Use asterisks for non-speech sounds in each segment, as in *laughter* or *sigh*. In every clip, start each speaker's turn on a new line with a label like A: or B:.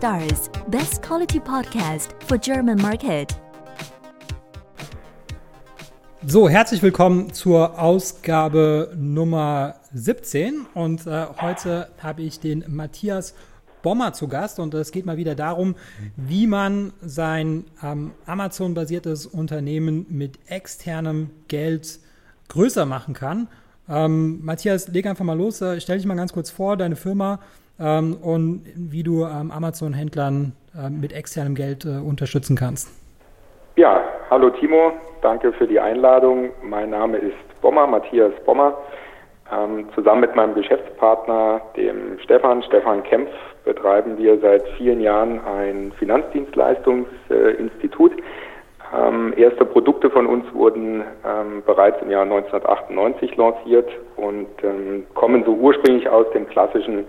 A: Stars, best quality podcast for German market.
B: So, herzlich willkommen zur Ausgabe Nummer 17 und äh, heute habe ich den Matthias Bommer zu Gast und es geht mal wieder darum, wie man sein ähm, Amazon-basiertes Unternehmen mit externem Geld größer machen kann. Ähm, Matthias, leg einfach mal los. Äh, stell dich mal ganz kurz vor, deine Firma ähm, und wie du ähm, Amazon-Händlern äh, mit externem Geld äh, unterstützen kannst.
C: Ja, hallo Timo, danke für die Einladung. Mein Name ist Bommer, Matthias Bommer. Ähm, zusammen mit meinem Geschäftspartner, dem Stefan, Stefan Kempf, betreiben wir seit vielen Jahren ein Finanzdienstleistungsinstitut. Ähm, erste Produkte von uns wurden ähm, bereits im Jahr 1998 lanciert und ähm, kommen so ursprünglich aus dem klassischen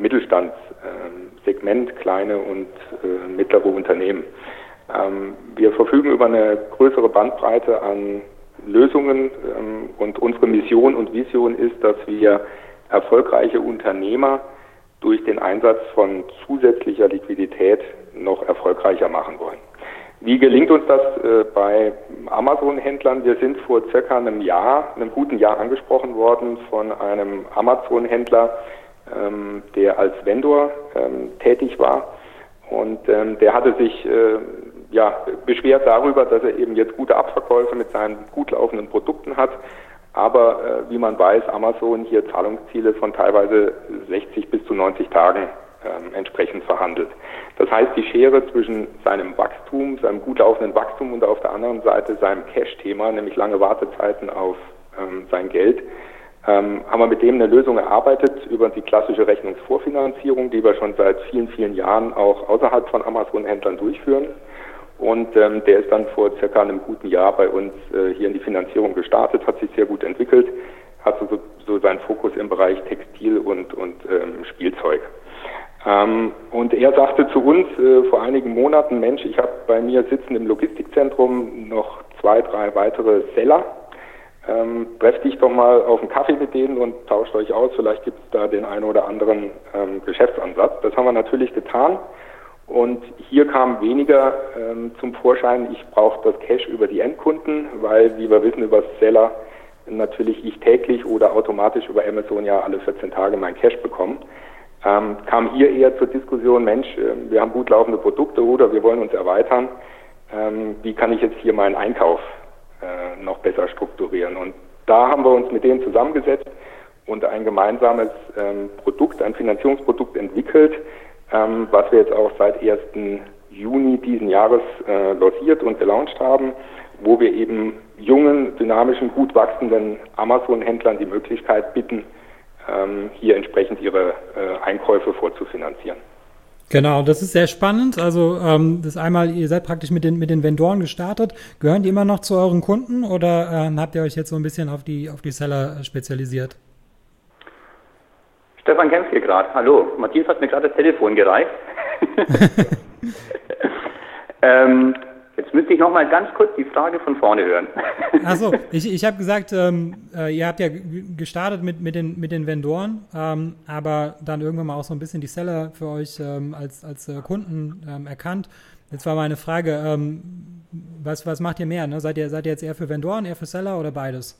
C: Mittelstandssegment, kleine und äh, mittlere Unternehmen. Ähm, wir verfügen über eine größere Bandbreite an Lösungen ähm, und unsere Mission und Vision ist, dass wir erfolgreiche Unternehmer durch den Einsatz von zusätzlicher Liquidität noch erfolgreicher machen wollen. Wie gelingt uns das äh, bei Amazon-Händlern? Wir sind vor circa einem Jahr, einem guten Jahr angesprochen worden von einem Amazon-Händler, ähm, der als Vendor ähm, tätig war. Und ähm, der hatte sich äh, ja, beschwert darüber, dass er eben jetzt gute Abverkäufe mit seinen gut laufenden Produkten hat. Aber äh, wie man weiß, Amazon hier Zahlungsziele von teilweise 60 bis zu 90 Tagen ähm, entsprechend verhandelt. Das heißt, die Schere zwischen seinem Wachstum, seinem gut laufenden Wachstum und auf der anderen Seite seinem Cash-Thema, nämlich lange Wartezeiten auf ähm, sein Geld, ähm, haben wir mit dem eine Lösung erarbeitet über die klassische Rechnungsvorfinanzierung, die wir schon seit vielen, vielen Jahren auch außerhalb von Amazon-Händlern durchführen. Und ähm, der ist dann vor circa einem guten Jahr bei uns äh, hier in die Finanzierung gestartet, hat sich sehr gut entwickelt, hat so, so seinen Fokus im Bereich Textil und, und ähm, Spielzeug. Ähm, und er sagte zu uns äh, vor einigen Monaten, Mensch, ich habe bei mir sitzen im Logistikzentrum noch zwei, drei weitere Seller. Ähm, trefft dich doch mal auf einen Kaffee mit denen und tauscht euch aus. Vielleicht gibt es da den einen oder anderen ähm, Geschäftsansatz. Das haben wir natürlich getan. Und hier kam weniger ähm, zum Vorschein, ich brauche das Cash über die Endkunden, weil, wie wir wissen, über Seller natürlich ich täglich oder automatisch über Amazon ja alle 14 Tage mein Cash bekomme. Ähm, kam hier eher zur Diskussion, Mensch, äh, wir haben gut laufende Produkte oder wir wollen uns erweitern. Ähm, wie kann ich jetzt hier meinen Einkauf äh, noch besser strukturieren? Und da haben wir uns mit denen zusammengesetzt und ein gemeinsames ähm, Produkt, ein Finanzierungsprodukt entwickelt, ähm, was wir jetzt auch seit 1. Juni diesen Jahres äh, lanciert und gelauncht haben, wo wir eben jungen, dynamischen, gut wachsenden Amazon-Händlern die Möglichkeit bitten, ähm, hier entsprechend ihre äh, Einkäufe vorzufinanzieren.
B: Genau, das ist sehr spannend. Also ähm, das einmal, ihr seid praktisch mit den mit den Vendoren gestartet. Gehören die immer noch zu euren Kunden oder ähm, habt ihr euch jetzt so ein bisschen auf die auf die Seller spezialisiert?
D: Stefan Kempf hier gerade. Hallo. Matthias hat mir gerade das Telefon gereicht. *laughs* *laughs* *laughs* ähm, jetzt müsste ich noch mal ganz kurz die Frage von vorne hören. *laughs*
B: Achso, ich, ich habe gesagt, ähm, äh, ihr habt ja gestartet mit, mit, den, mit den Vendoren, ähm, aber dann irgendwann mal auch so ein bisschen die Seller für euch ähm, als, als äh, Kunden ähm, erkannt. Jetzt war meine Frage, ähm, was, was macht ihr mehr? Ne? Seid, ihr, seid ihr jetzt eher für Vendoren, eher für Seller oder beides?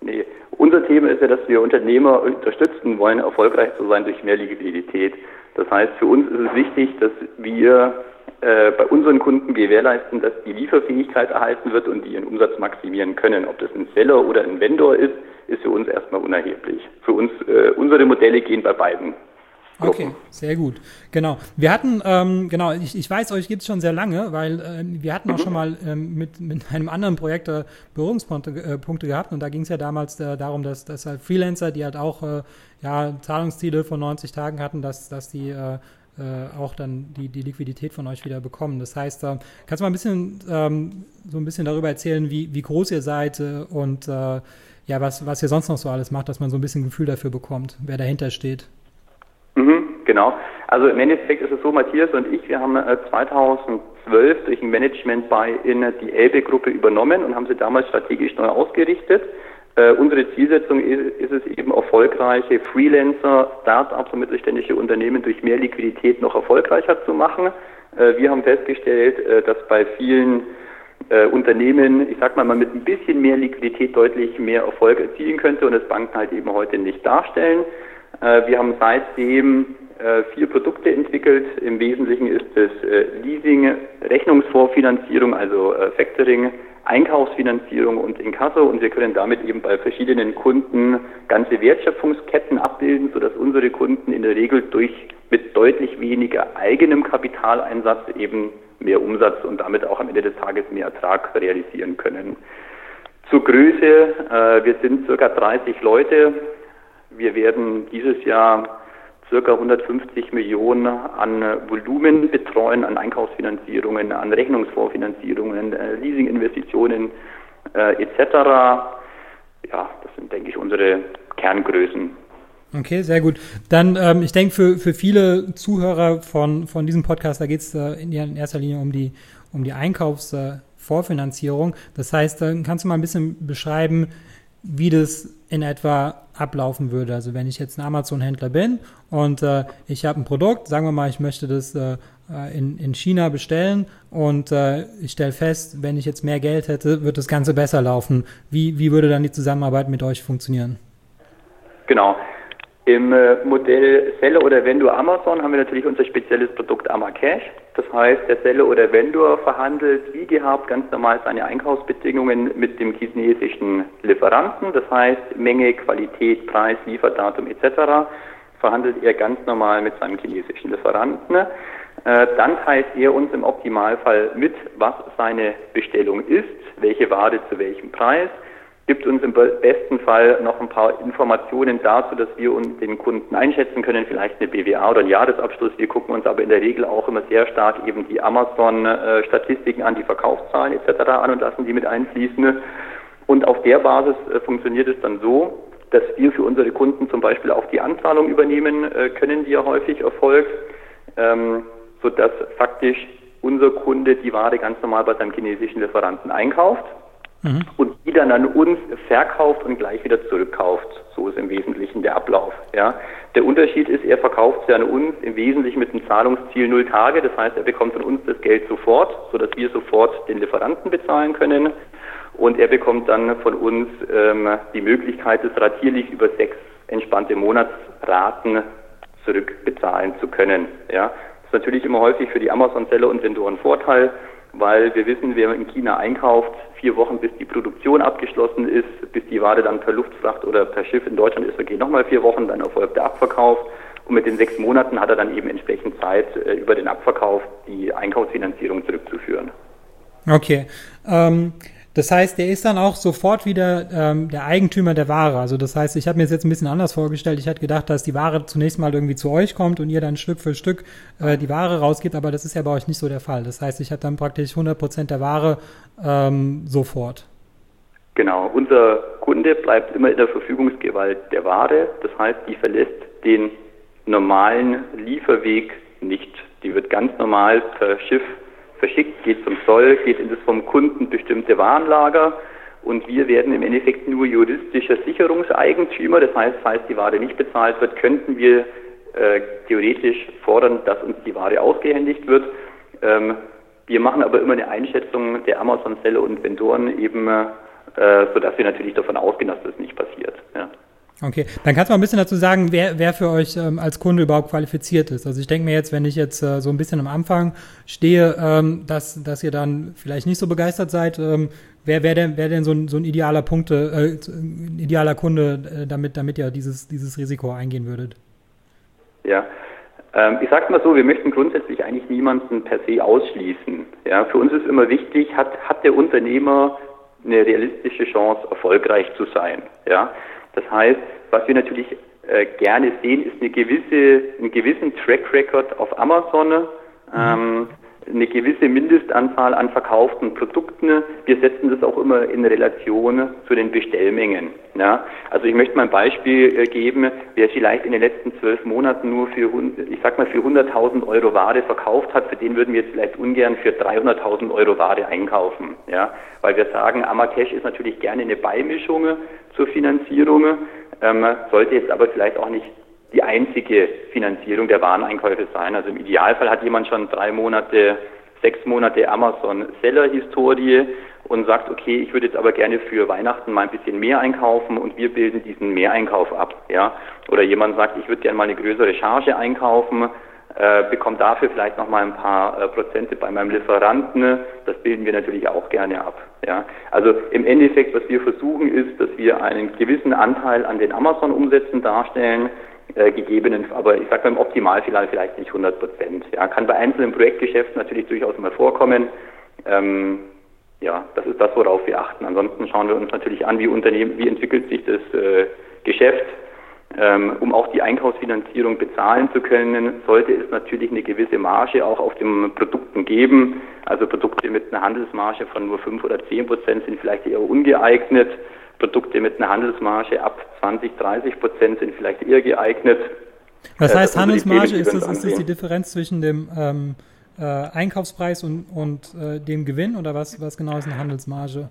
D: Nee, unser Thema ist ja, dass wir Unternehmer unterstützen wollen, erfolgreich zu sein durch mehr Liquidität. Das heißt, für uns ist es wichtig, dass wir äh, bei unseren Kunden gewährleisten, dass die Lieferfähigkeit erhalten wird und die ihren Umsatz maximieren können. Ob das ein Seller oder ein Vendor ist, ist für uns erstmal unerheblich. Für uns, äh, unsere Modelle gehen bei beiden
B: Okay, sehr gut. Genau. Wir hatten, ähm, genau, ich, ich weiß, euch gibt es schon sehr lange, weil ähm, wir hatten auch schon mal ähm, mit, mit *laughs* einem anderen Projekt äh, Berührungspunkte äh, Punkte gehabt und da ging es ja damals äh, darum, dass, dass halt Freelancer, die halt auch äh, ja, Zahlungsziele von 90 Tagen hatten, dass, dass die äh, äh, auch dann die, die Liquidität von euch wieder bekommen. Das heißt, äh, kannst du mal ein bisschen ähm, so ein bisschen darüber erzählen, wie, wie groß ihr seid äh, und äh, ja, was, was ihr sonst noch so alles macht, dass man so ein bisschen Gefühl dafür bekommt, wer dahinter steht.
D: Mhm, genau. Also im Endeffekt ist es so, Matthias und ich, wir haben 2012 äh, durch ein Management bei in die Elbe-Gruppe übernommen und haben sie damals strategisch neu ausgerichtet. Äh, unsere Zielsetzung ist, ist, es eben, erfolgreiche Freelancer, Start-ups und mittelständische Unternehmen durch mehr Liquidität noch erfolgreicher zu machen. Äh, wir haben festgestellt, äh, dass bei vielen äh, Unternehmen, ich sag mal, man mit ein bisschen mehr Liquidität deutlich mehr Erfolg erzielen könnte und das Banken halt eben heute nicht darstellen. wir haben seitdem vier Produkte entwickelt. Im Wesentlichen ist es Leasing, Rechnungsvorfinanzierung, also Factoring, Einkaufsfinanzierung und Inkasso und wir können damit eben bei verschiedenen Kunden ganze Wertschöpfungsketten abbilden, sodass unsere Kunden in der Regel durch mit deutlich weniger eigenem Kapitaleinsatz eben mehr Umsatz und damit auch am Ende des Tages mehr Ertrag realisieren können. Zur Größe, äh, wir sind circa 30 Leute. Wir werden dieses Jahr circa 150 Millionen an Volumen betreuen, an Einkaufsfinanzierungen, an Rechnungsvorfinanzierungen, äh, Leasinginvestitionen äh, etc. Ja, das sind, denke ich, unsere Kerngrößen.
B: Okay, sehr gut. Dann, ähm, ich denke, für, für viele Zuhörer von, von diesem Podcast, da geht es äh, in, erster Linie um die, um die Einkaufsvorfinanzierung. das heißt, dann kannst du mal ein bisschen beschreiben, wie das in etwa ablaufen würde. Also wenn ich jetzt ein Amazon-Händler bin und äh, ich habe ein Produkt, sagen wir mal, ich möchte das äh, in, in China bestellen und äh, ich stelle fest, wenn ich jetzt mehr Geld hätte, wird das Ganze besser laufen. Wie, wie würde dann die Zusammenarbeit mit euch funktionieren?
D: Genau. Im äh, Modell Seller oder Vendor Amazon haben wir natürlich unser spezielles Produkt Amacash. Das heißt, der Seller oder Vendor verhandelt wie gehabt ganz normal seine Einkaufsbedingungen mit dem chinesischen Lieferanten. Das heißt, Menge, Qualität, Preis, Lieferdatum etc. verhandelt er ganz normal mit seinem chinesischen Lieferanten. Äh, dann teilt er uns im Optimalfall mit, was seine Bestellung ist, welche Ware zu welchem Preis gibt uns im besten Fall noch ein paar Informationen dazu, dass wir uns den Kunden einschätzen können, vielleicht eine BWA oder einen Jahresabschluss. Wir gucken uns aber in der Regel auch immer sehr stark eben die Amazon-Statistiken an, die Verkaufszahlen etc. an und lassen die mit einfließen. Und auf der Basis äh, funktioniert es dann so, dass wir für unsere Kunden zum Beispiel auch die Anzahlung übernehmen äh, können, die ja häufig erfolgt, ähm, sodass faktisch unser Kunde die Ware ganz normal bei seinem chinesischen Lieferanten einkauft mhm. und die dann an uns verkauft und gleich wieder zurückkauft. So ist im Wesentlichen der Ablauf. Ja. Der Unterschied ist, er verkauft sie an uns im Wesentlichen mit dem Zahlungsziel null Tage. Das heißt, er bekommt von uns das Geld sofort, sodass wir sofort den Lieferanten bezahlen können. Und er bekommt dann von uns ähm, die Möglichkeit, es ratierlich über sechs entspannte Monatsraten zurückbezahlen zu können. Ja. Das ist natürlich immer häufig für die Amazon-Seller und Vendoren Vorteil, weil wir wissen, wer in China einkauft, vier Wochen, bis die Produktion abgeschlossen ist, bis die Ware dann per Luftfracht oder per Schiff in Deutschland ist, vergehen nochmal vier Wochen, dann erfolgt der Abverkauf. Und mit den sechs Monaten hat er dann eben entsprechend Zeit, äh, über den Abverkauf die Einkaufsfinanzierung zurückzuführen.
B: Okay. Ähm, das heißt, der ist dann auch sofort wieder ähm, der Eigentümer der Ware. Also das heißt, ich habe mir das jetzt ein bisschen anders vorgestellt. Ich hatte gedacht, dass die Ware zunächst mal irgendwie zu euch kommt und ihr dann Stück für Stück äh, die Ware rausgibt, aber das ist ja bei euch nicht so der Fall. Das heißt, ich habe dann praktisch 100 Prozent der Ware ähm, sofort.
D: Genau, unser Kunde bleibt immer in der Verfügungsgewalt der Ware. Das heißt, die verlässt den normalen Lieferweg nicht. Die wird ganz normal per Schiff verschickt, geht zum Zoll, geht in das vom Kunden bestimmte Warenlager und wir werden im Endeffekt nur juristischer Sicherungseigentümer. Das heißt, falls die Ware nicht bezahlt wird, könnten wir äh, theoretisch fordern, dass uns die Ware ausgehändigt wird. Ähm, wir machen aber immer eine Einschätzung der Amazon-Seller und Vendoren eben, äh, sodass wir natürlich davon ausgehen, dass das nicht passiert. Ja.
B: Okay, dann kannst du mal ein bisschen dazu sagen, wer, wer für euch ähm, als Kunde überhaupt qualifiziert ist. Also ich denke mir jetzt, wenn ich jetzt äh, so ein bisschen am Anfang stehe, ähm, dass, dass ihr dann vielleicht nicht so begeistert seid, ähm, wer wäre denn, wär denn so ein, so ein idealer Punkte, äh, ein idealer Kunde, äh, damit, damit ihr dieses, dieses Risiko eingehen würdet?
D: Ja, ähm, ich sage mal so, wir möchten grundsätzlich eigentlich niemanden per se ausschließen. Ja, für uns ist immer wichtig, hat, hat der Unternehmer eine realistische Chance, erfolgreich zu sein. Ja, das heißt, was wir natürlich äh, gerne sehen, ist eine gewisse, einen gewissen Track Record auf Amazon, mhm. ähm, eine gewisse Mindestanzahl an verkauften Produkten. Wir setzen das auch immer in Relation zu den Bestellmengen. Ja? Also ich möchte mal ein Beispiel äh, geben, wer vielleicht in den letzten zwölf Monaten nur für, ich sag mal, für 100.000 Euro Ware verkauft hat, für den würden wir jetzt vielleicht ungern für 300.000 Euro Ware einkaufen. Ja? Weil wir sagen, Amacash ist natürlich gerne eine Beimischung zur Finanzierung. ähm, sollte jetzt aber vielleicht auch nicht die einzige Finanzierung der Wareneinkäufe sein. Also im Idealfall hat jemand schon drei Monate, sechs Monate Amazon-Seller-Historie und sagt, okay, ich würde jetzt aber gerne für Weihnachten mal ein bisschen mehr einkaufen und wir bilden diesen Mehreinkauf ab. Ja? Oder jemand sagt, ich würde gerne mal eine größere Charge einkaufen äh, bekomme dafür vielleicht noch mal ein paar äh, Prozente bei meinem Lieferanten. Das bilden wir natürlich auch gerne ab. Ja. Also im Endeffekt, was wir versuchen, ist, dass wir einen gewissen Anteil an den Amazon-Umsätzen darstellen, äh, gegebenen, aber ich sage beim Optimalfall vielleicht nicht 100 Prozent. Ja, kann bei einzelnen Projektgeschäften natürlich durchaus mal vorkommen. Ähm, ja, das ist das, worauf wir achten. Ansonsten schauen wir uns natürlich an, wie Unternehmen, wie entwickelt sich das äh, Geschäft ähm, um auch die Einkaufsfinanzierung bezahlen zu können, sollte es natürlich eine gewisse Marge auch auf den Produkten geben. Also Produkte mit einer Handelsmarge von nur 5 oder 10 Prozent sind vielleicht eher ungeeignet. Produkte mit einer Handelsmarge ab 20, 30 Prozent sind vielleicht eher geeignet.
B: Was heißt äh, Handelsmarge? Ist das, ist das die Differenz zwischen dem ähm, äh, Einkaufspreis und, und äh, dem Gewinn oder was, was genau ist eine Handelsmarge?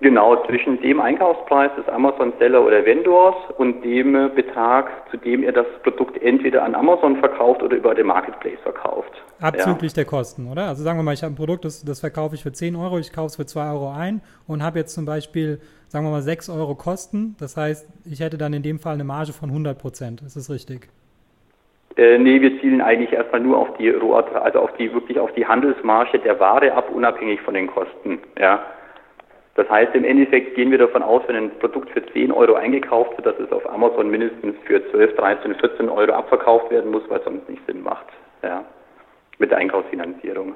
D: Genau, zwischen dem Einkaufspreis des Amazon-Seller oder Vendors und dem äh, Betrag, zu dem er das Produkt entweder an Amazon verkauft oder über den Marketplace verkauft.
B: Abzüglich ja. der Kosten, oder? Also sagen wir mal, ich habe ein Produkt, das, das verkaufe ich für 10 Euro, ich kaufe es für 2 Euro ein und habe jetzt zum Beispiel, sagen wir mal, 6 Euro Kosten. Das heißt, ich hätte dann in dem Fall eine Marge von 100 Prozent. Ist das richtig?
D: Äh, nee, wir zielen eigentlich erstmal nur auf die Rohertrag, also auf die wirklich auf die Handelsmarge der Ware ab, unabhängig von den Kosten. Ja. Das heißt, im Endeffekt gehen wir davon aus, wenn ein Produkt für 10 Euro eingekauft wird, dass es auf Amazon mindestens für 12, 13, 14 Euro abverkauft werden muss, weil sonst nicht Sinn macht. Ja. Mit der Einkaufsfinanzierung.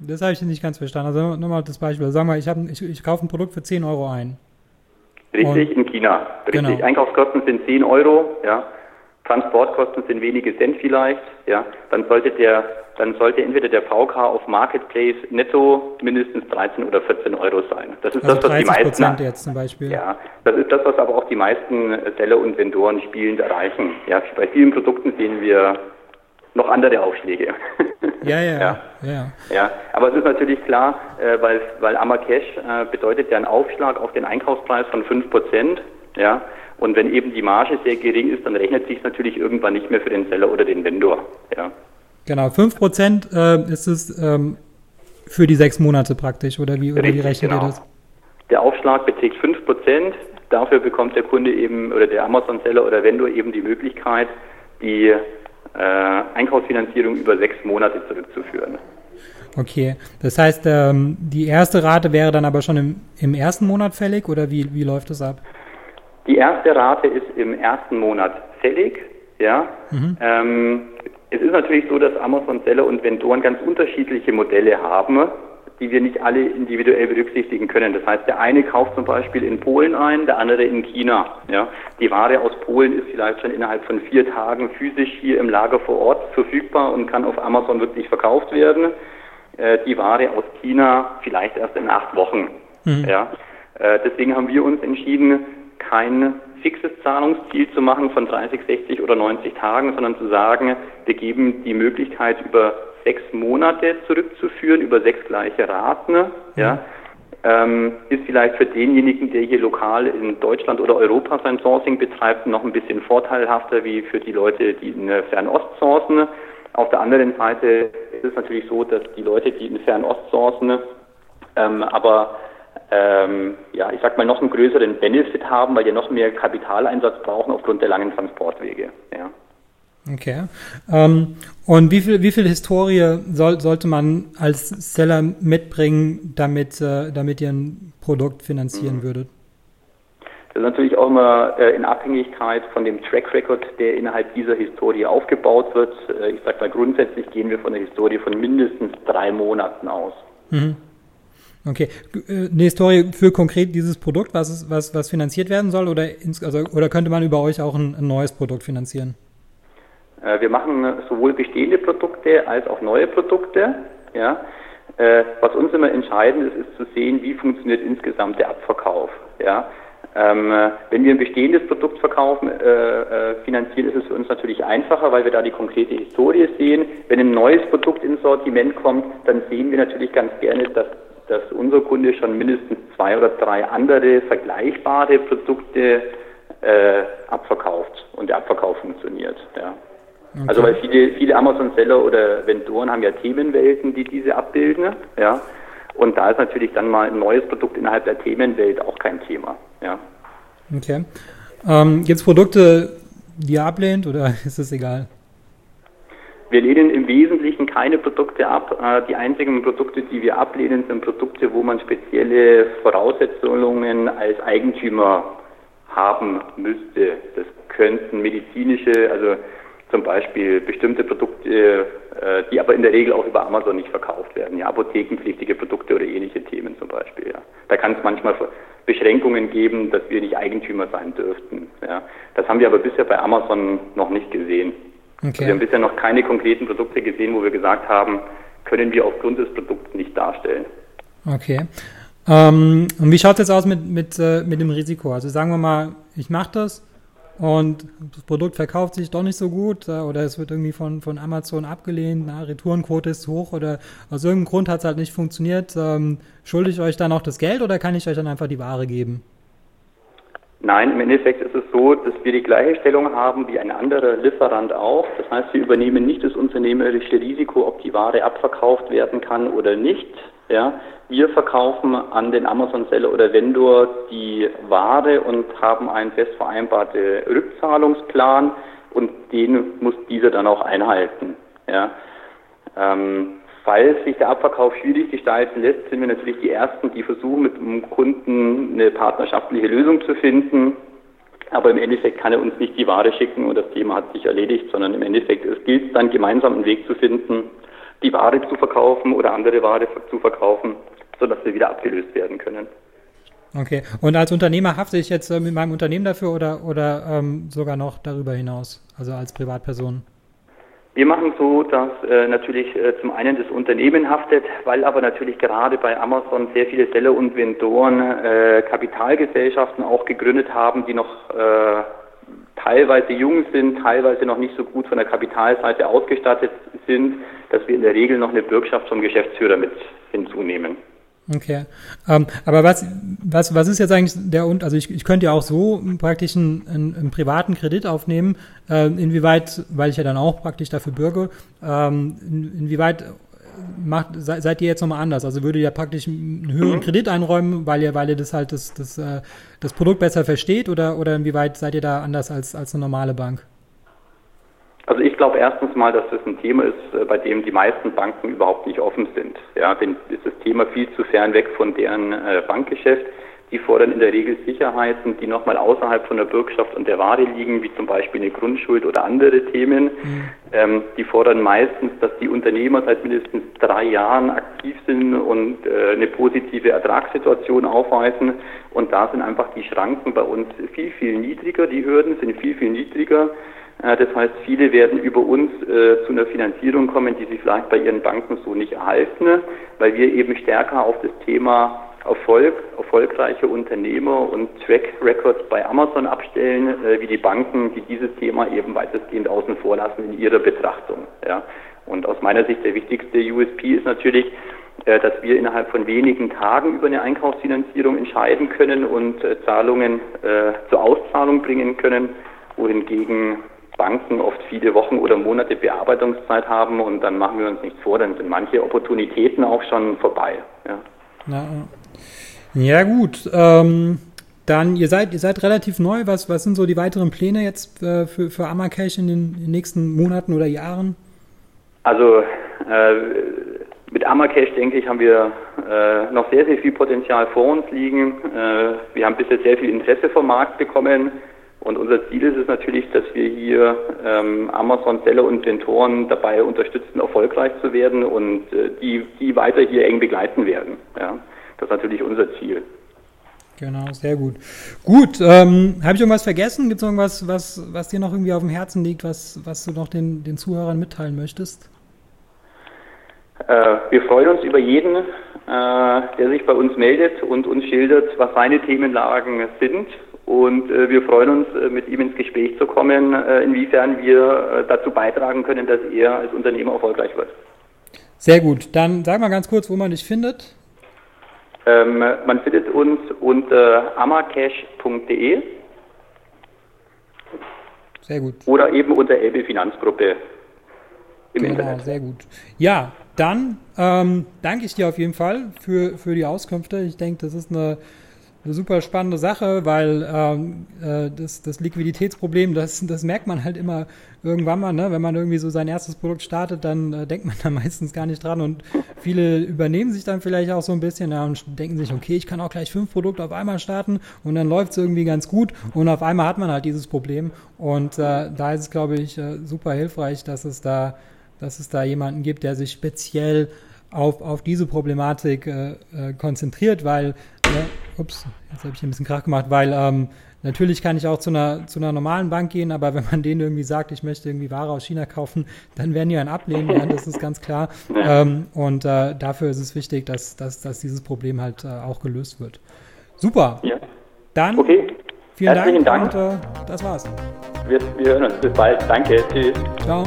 B: Das habe ich nicht ganz verstanden. Also nochmal das Beispiel. Sagen wir, ich, ich, ich kaufe ein Produkt für 10 Euro ein.
D: Richtig, Und, in China. Richtig. Genau. Einkaufskosten sind 10 Euro, ja. Transportkosten sind wenige Cent vielleicht, ja. Dann sollte der dann sollte entweder der VK auf Marketplace netto mindestens 13 oder 14 Euro sein.
B: Das ist also das, was die meisten jetzt zum Beispiel.
D: Ja, das ist das, was aber auch die meisten Seller und Vendoren spielend erreichen. Ja, bei vielen Produkten sehen wir noch andere Aufschläge. *laughs*
B: Ja, ja, ja. Ja,
D: ja. aber es ist natürlich klar, äh, weil, weil Amacash äh, bedeutet ja einen Aufschlag auf den Einkaufspreis von 5 Prozent. Ja, und wenn eben die Marge sehr gering ist, dann rechnet sich natürlich irgendwann nicht mehr für den Seller oder den Vendor. Ja.
B: Genau, 5% äh, ist es ähm, für die sechs Monate praktisch, oder wie, oder Richtig, wie rechnet genau. ihr das?
D: Der Aufschlag beträgt 5%. Dafür bekommt der Kunde eben oder der Amazon-Seller oder Vendor eben die Möglichkeit, die Einkaufsfinanzierung über sechs Monate zurückzuführen.
B: Okay, das heißt, ähm, die erste Rate wäre dann aber schon im, im ersten Monat fällig oder wie, wie läuft das ab?
D: Die erste Rate ist im ersten Monat fällig, ja. Mhm. Ähm, es ist natürlich so, dass Amazon-Seller und Vendoren ganz unterschiedliche Modelle haben, die wir nicht alle individuell berücksichtigen können. Das heißt, der eine kauft zum Beispiel in Polen ein, der andere in China. Ja. Die Ware aus Polen ist vielleicht schon innerhalb von vier Tagen physisch hier im Lager vor Ort verfügbar und kann auf Amazon wirklich verkauft werden. Äh, die Ware aus China vielleicht erst in acht Wochen. Mhm. Ja. Äh, deswegen haben wir uns entschieden, kein fixes Zahlungsziel zu machen von 30, 60 oder 90 Tagen, sondern zu sagen, wir geben die Möglichkeit, über sechs Monate zurückzuführen, über sechs gleiche Raten. Ja. Ähm, ist vielleicht für denjenigen, der hier lokal in Deutschland oder Europa sein Sourcing betreibt, noch ein bisschen vorteilhafter wie für die Leute, die in Fernost sourcen. Auf der anderen Seite ist es natürlich so, dass die Leute, die in Fernost sourcen, ähm, aber ähm, ja, ich sag mal, noch einen größeren Benefit haben, weil die noch mehr Kapitaleinsatz brauchen aufgrund der langen Transportwege. Ja.
B: Okay. Ähm, und wie viel, wie viel Historie soll, sollte man als Seller mitbringen, damit, äh, damit ihr ein Produkt finanzieren mhm. würdet?
D: Das ist natürlich auch immer äh, in Abhängigkeit von dem Track Record, der innerhalb dieser Historie aufgebaut wird. Äh, ich sage mal, grundsätzlich gehen wir von der Historie von mindestens drei Monaten aus. Mhm.
B: Okay, äh, eine Historie für konkret dieses Produkt, was, ist, was, was finanziert werden soll oder, ins, also, oder könnte man über euch auch ein, ein neues Produkt finanzieren?
D: Äh, wir machen sowohl bestehende Produkte als auch neue Produkte. Ja. Äh, was uns immer entscheidend ist, ist zu sehen, wie funktioniert insgesamt der Abverkauf. Ja. Ähm, wenn wir ein bestehendes Produkt verkaufen, äh, finanzieren, ist es für uns natürlich einfacher, weil wir da die konkrete Historie sehen. Wenn ein neues Produkt ins Sortiment kommt, dann sehen wir natürlich ganz gerne, dass dass unser Kunde schon mindestens zwei oder drei andere vergleichbare Produkte äh, abverkauft und der Abverkauf funktioniert. Ja. Okay. Also weil viele, viele Amazon-Seller oder Vendoren haben ja Themenwelten, die diese abbilden, ja. Und da ist natürlich dann mal ein neues Produkt innerhalb der Themenwelt auch kein Thema, ja.
B: Okay. Ähm, Gibt es Produkte, die ihr ablehnt oder *laughs* ist es egal?
D: Wir lehnen im Wesentlichen keine Produkte ab. Äh, die einzigen Produkte, die wir ablehnen, sind Produkte, wo man spezielle Voraussetzungen als Eigentümer haben müsste. Das könnten medizinische, also zum Beispiel bestimmte Produkte, äh, die aber in der Regel auch über Amazon nicht verkauft werden, ja, apothekenpflichtige Produkte oder ähnliche Themen zum Beispiel. Ja. Da kann es manchmal Beschränkungen geben, dass wir nicht Eigentümer sein dürften. Ja. Das haben wir aber bisher bei Amazon noch nicht gesehen. Okay. Also wir haben bisher noch keine konkreten Produkte gesehen, wo wir gesagt haben, können wir aufgrund des Produkts nicht darstellen.
B: Okay. Ähm, und wie schaut es jetzt aus mit, mit, äh, mit dem Risiko? Also sagen wir mal, ich mache das und das Produkt verkauft sich doch nicht so gut äh, oder es wird irgendwie von, von Amazon abgelehnt, na, Retourenquote ist hoch oder aus irgendeinem Grund hat es halt nicht funktioniert. Ähm, schulde ich euch dann auch das Geld oder kann ich euch dann einfach die Ware geben?
D: Nein, im Endeffekt ist es so, dass wir die gleiche Stellung haben wie ein anderer Lieferant auch. Das heißt, wir übernehmen nicht das unternehmerische Risiko, ob die Ware abverkauft werden kann oder nicht. Ja, wir verkaufen an den Amazon-Seller oder Vendor die Ware und haben einen fest vereinbarten Rückzahlungsplan und den muss dieser dann auch einhalten. Ja. Ähm, Falls sich der Abverkauf schwierig gestalten lässt, sind wir natürlich die Ersten, die versuchen, mit dem Kunden eine partnerschaftliche Lösung zu finden. Aber im Endeffekt kann er uns nicht die Ware schicken und das Thema hat sich erledigt, sondern im Endeffekt es gilt dann gemeinsam einen Weg zu finden, die Ware zu verkaufen oder andere Ware zu verkaufen, sodass wir wieder abgelöst werden können.
B: Okay. Und als Unternehmer hafte ich jetzt äh, mit meinem Unternehmen dafür oder, oder ähm, sogar noch darüber hinaus, also als Privatperson?
D: Wir machen so, dass äh, natürlich äh, zum einen das Unternehmen haftet, weil aber natürlich gerade bei Amazon sehr viele Seller und Vendoren äh, Kapitalgesellschaften auch gegründet haben, die noch äh, teilweise jung sind, teilweise noch nicht so gut von der Kapitalseite ausgestattet sind, dass wir in der Regel noch eine Bürgschaft vom Geschäftsführer mit hinzunehmen.
B: Okay. Ähm, aber was, was, was ist jetzt eigentlich der und also ich, ich könnte ja auch so praktisch einen, einen, einen privaten Kredit aufnehmen, äh, inwieweit, weil ich ja dann auch praktisch dafür bürge, ähm, in, inwieweit macht, se, seid ihr jetzt nochmal anders? Also würdet ihr praktisch einen höheren mhm. Kredit einräumen, weil ihr, weil ihr das halt das, das, äh, das Produkt besser versteht oder, oder inwieweit seid ihr da anders als, als eine normale Bank?
D: Also ich glaube erstens mal, dass das ein Thema ist, äh, bei dem die meisten Banken überhaupt nicht offen sind. Ja, denn ist das Thema viel zu fern weg von deren äh, Bankgeschäft. Die fordern in der Regel Sicherheiten, die nochmal außerhalb von der Bürgschaft und der Ware liegen, wie zum Beispiel eine Grundschuld oder andere Themen. Mhm. Ähm, die fordern meistens, dass die Unternehmer seit mindestens drei Jahren aktiv sind und äh, eine positive Ertragssituation aufweisen. Und da sind einfach die Schranken bei uns viel, viel niedriger. Die Hürden sind viel, viel niedriger. Das heißt, viele werden über uns äh, zu einer Finanzierung kommen, die sie vielleicht bei ihren Banken so nicht erhalten, weil wir eben stärker auf das Thema Erfolg, erfolgreiche Unternehmer und Track Records bei Amazon abstellen, äh, wie die Banken, die dieses Thema eben weitestgehend außen vor lassen in ihrer Betrachtung. Ja. Und aus meiner Sicht der wichtigste USP ist natürlich, äh, dass wir innerhalb von wenigen Tagen über eine Einkaufsfinanzierung entscheiden können und äh, Zahlungen äh, zur Auszahlung bringen können, wohingegen Banken oft viele Wochen oder Monate Bearbeitungszeit haben und dann machen wir uns nichts vor, dann sind manche Opportunitäten auch schon vorbei. Ja,
B: ja, ja gut. Ähm, dann, ihr seid, ihr seid relativ neu. Was, was sind so die weiteren Pläne jetzt äh, für, für Amacash in den, in den nächsten Monaten oder Jahren?
D: Also äh, mit Amacash, denke ich, haben wir äh, noch sehr, sehr viel Potenzial vor uns liegen. Äh, wir haben bisher sehr viel Interesse vom Markt bekommen. Und unser Ziel ist es natürlich, dass wir hier ähm, Amazon-Seller und Ventoren dabei unterstützen, erfolgreich zu werden und äh, die, die weiter hier eng begleiten werden. Ja, das ist natürlich unser Ziel.
B: Genau, sehr gut. Gut, ähm, habe ich irgendwas vergessen? Gibt es irgendwas, was, was dir noch irgendwie auf dem Herzen liegt, was, was du noch den, den Zuhörern mitteilen möchtest?
D: Äh, wir freuen uns über jeden, äh, der sich bei uns meldet und uns schildert, was seine Themenlagen sind und äh, wir freuen uns, äh, mit ihm ins Gespräch zu kommen, äh, inwiefern wir äh, dazu beitragen können, dass er als Unternehmer erfolgreich wird.
B: Sehr gut. Dann sag mal ganz kurz, wo man dich findet.
D: Ähm, man findet uns unter amacash.de
B: Sehr gut.
D: Oder eben unter Elbe Finanzgruppe
B: im genau, Internet. Sehr gut. Ja, dann ähm, danke ich dir auf jeden Fall für, für die Auskünfte. Ich denke, das ist eine eine super spannende Sache, weil ähm, äh, das, das Liquiditätsproblem, das, das merkt man halt immer irgendwann mal, ne? wenn man irgendwie so sein erstes Produkt startet, dann äh, denkt man *laughs* da meistens gar nicht dran und viele übernehmen sich dann vielleicht auch so ein bisschen ja, und denken sich, okay, ich kann auch gleich fünf Produkte auf einmal starten und dann läuft es irgendwie ganz gut und auf einmal hat man halt dieses Problem und äh, da ist es, glaube ich, äh, super hilfreich, dass es da, dass es da jemanden gibt, der sich speziell auf, auf diese Problematik äh, äh, konzentriert, weil, ne, ups, jetzt habe ich ein bisschen Krach gemacht, weil ähm, natürlich kann ich auch zu einer, zu einer normalen Bank gehen, aber wenn man *laughs* denen irgendwie sagt, ich möchte irgendwie Ware aus China kaufen, dann werden die einen ablehnen, ja, das ist ganz klar. *laughs* Ähm, und äh, dafür ist es wichtig, dass, dass, dass dieses Problem halt äh, auch gelöst wird. Super. Ja. Dann okay. vielen Herzlichen Dank, Dank. und äh, das war's.
D: Wir, wir hören uns. Bis bald. Danke. Tschüss.
B: Ciao.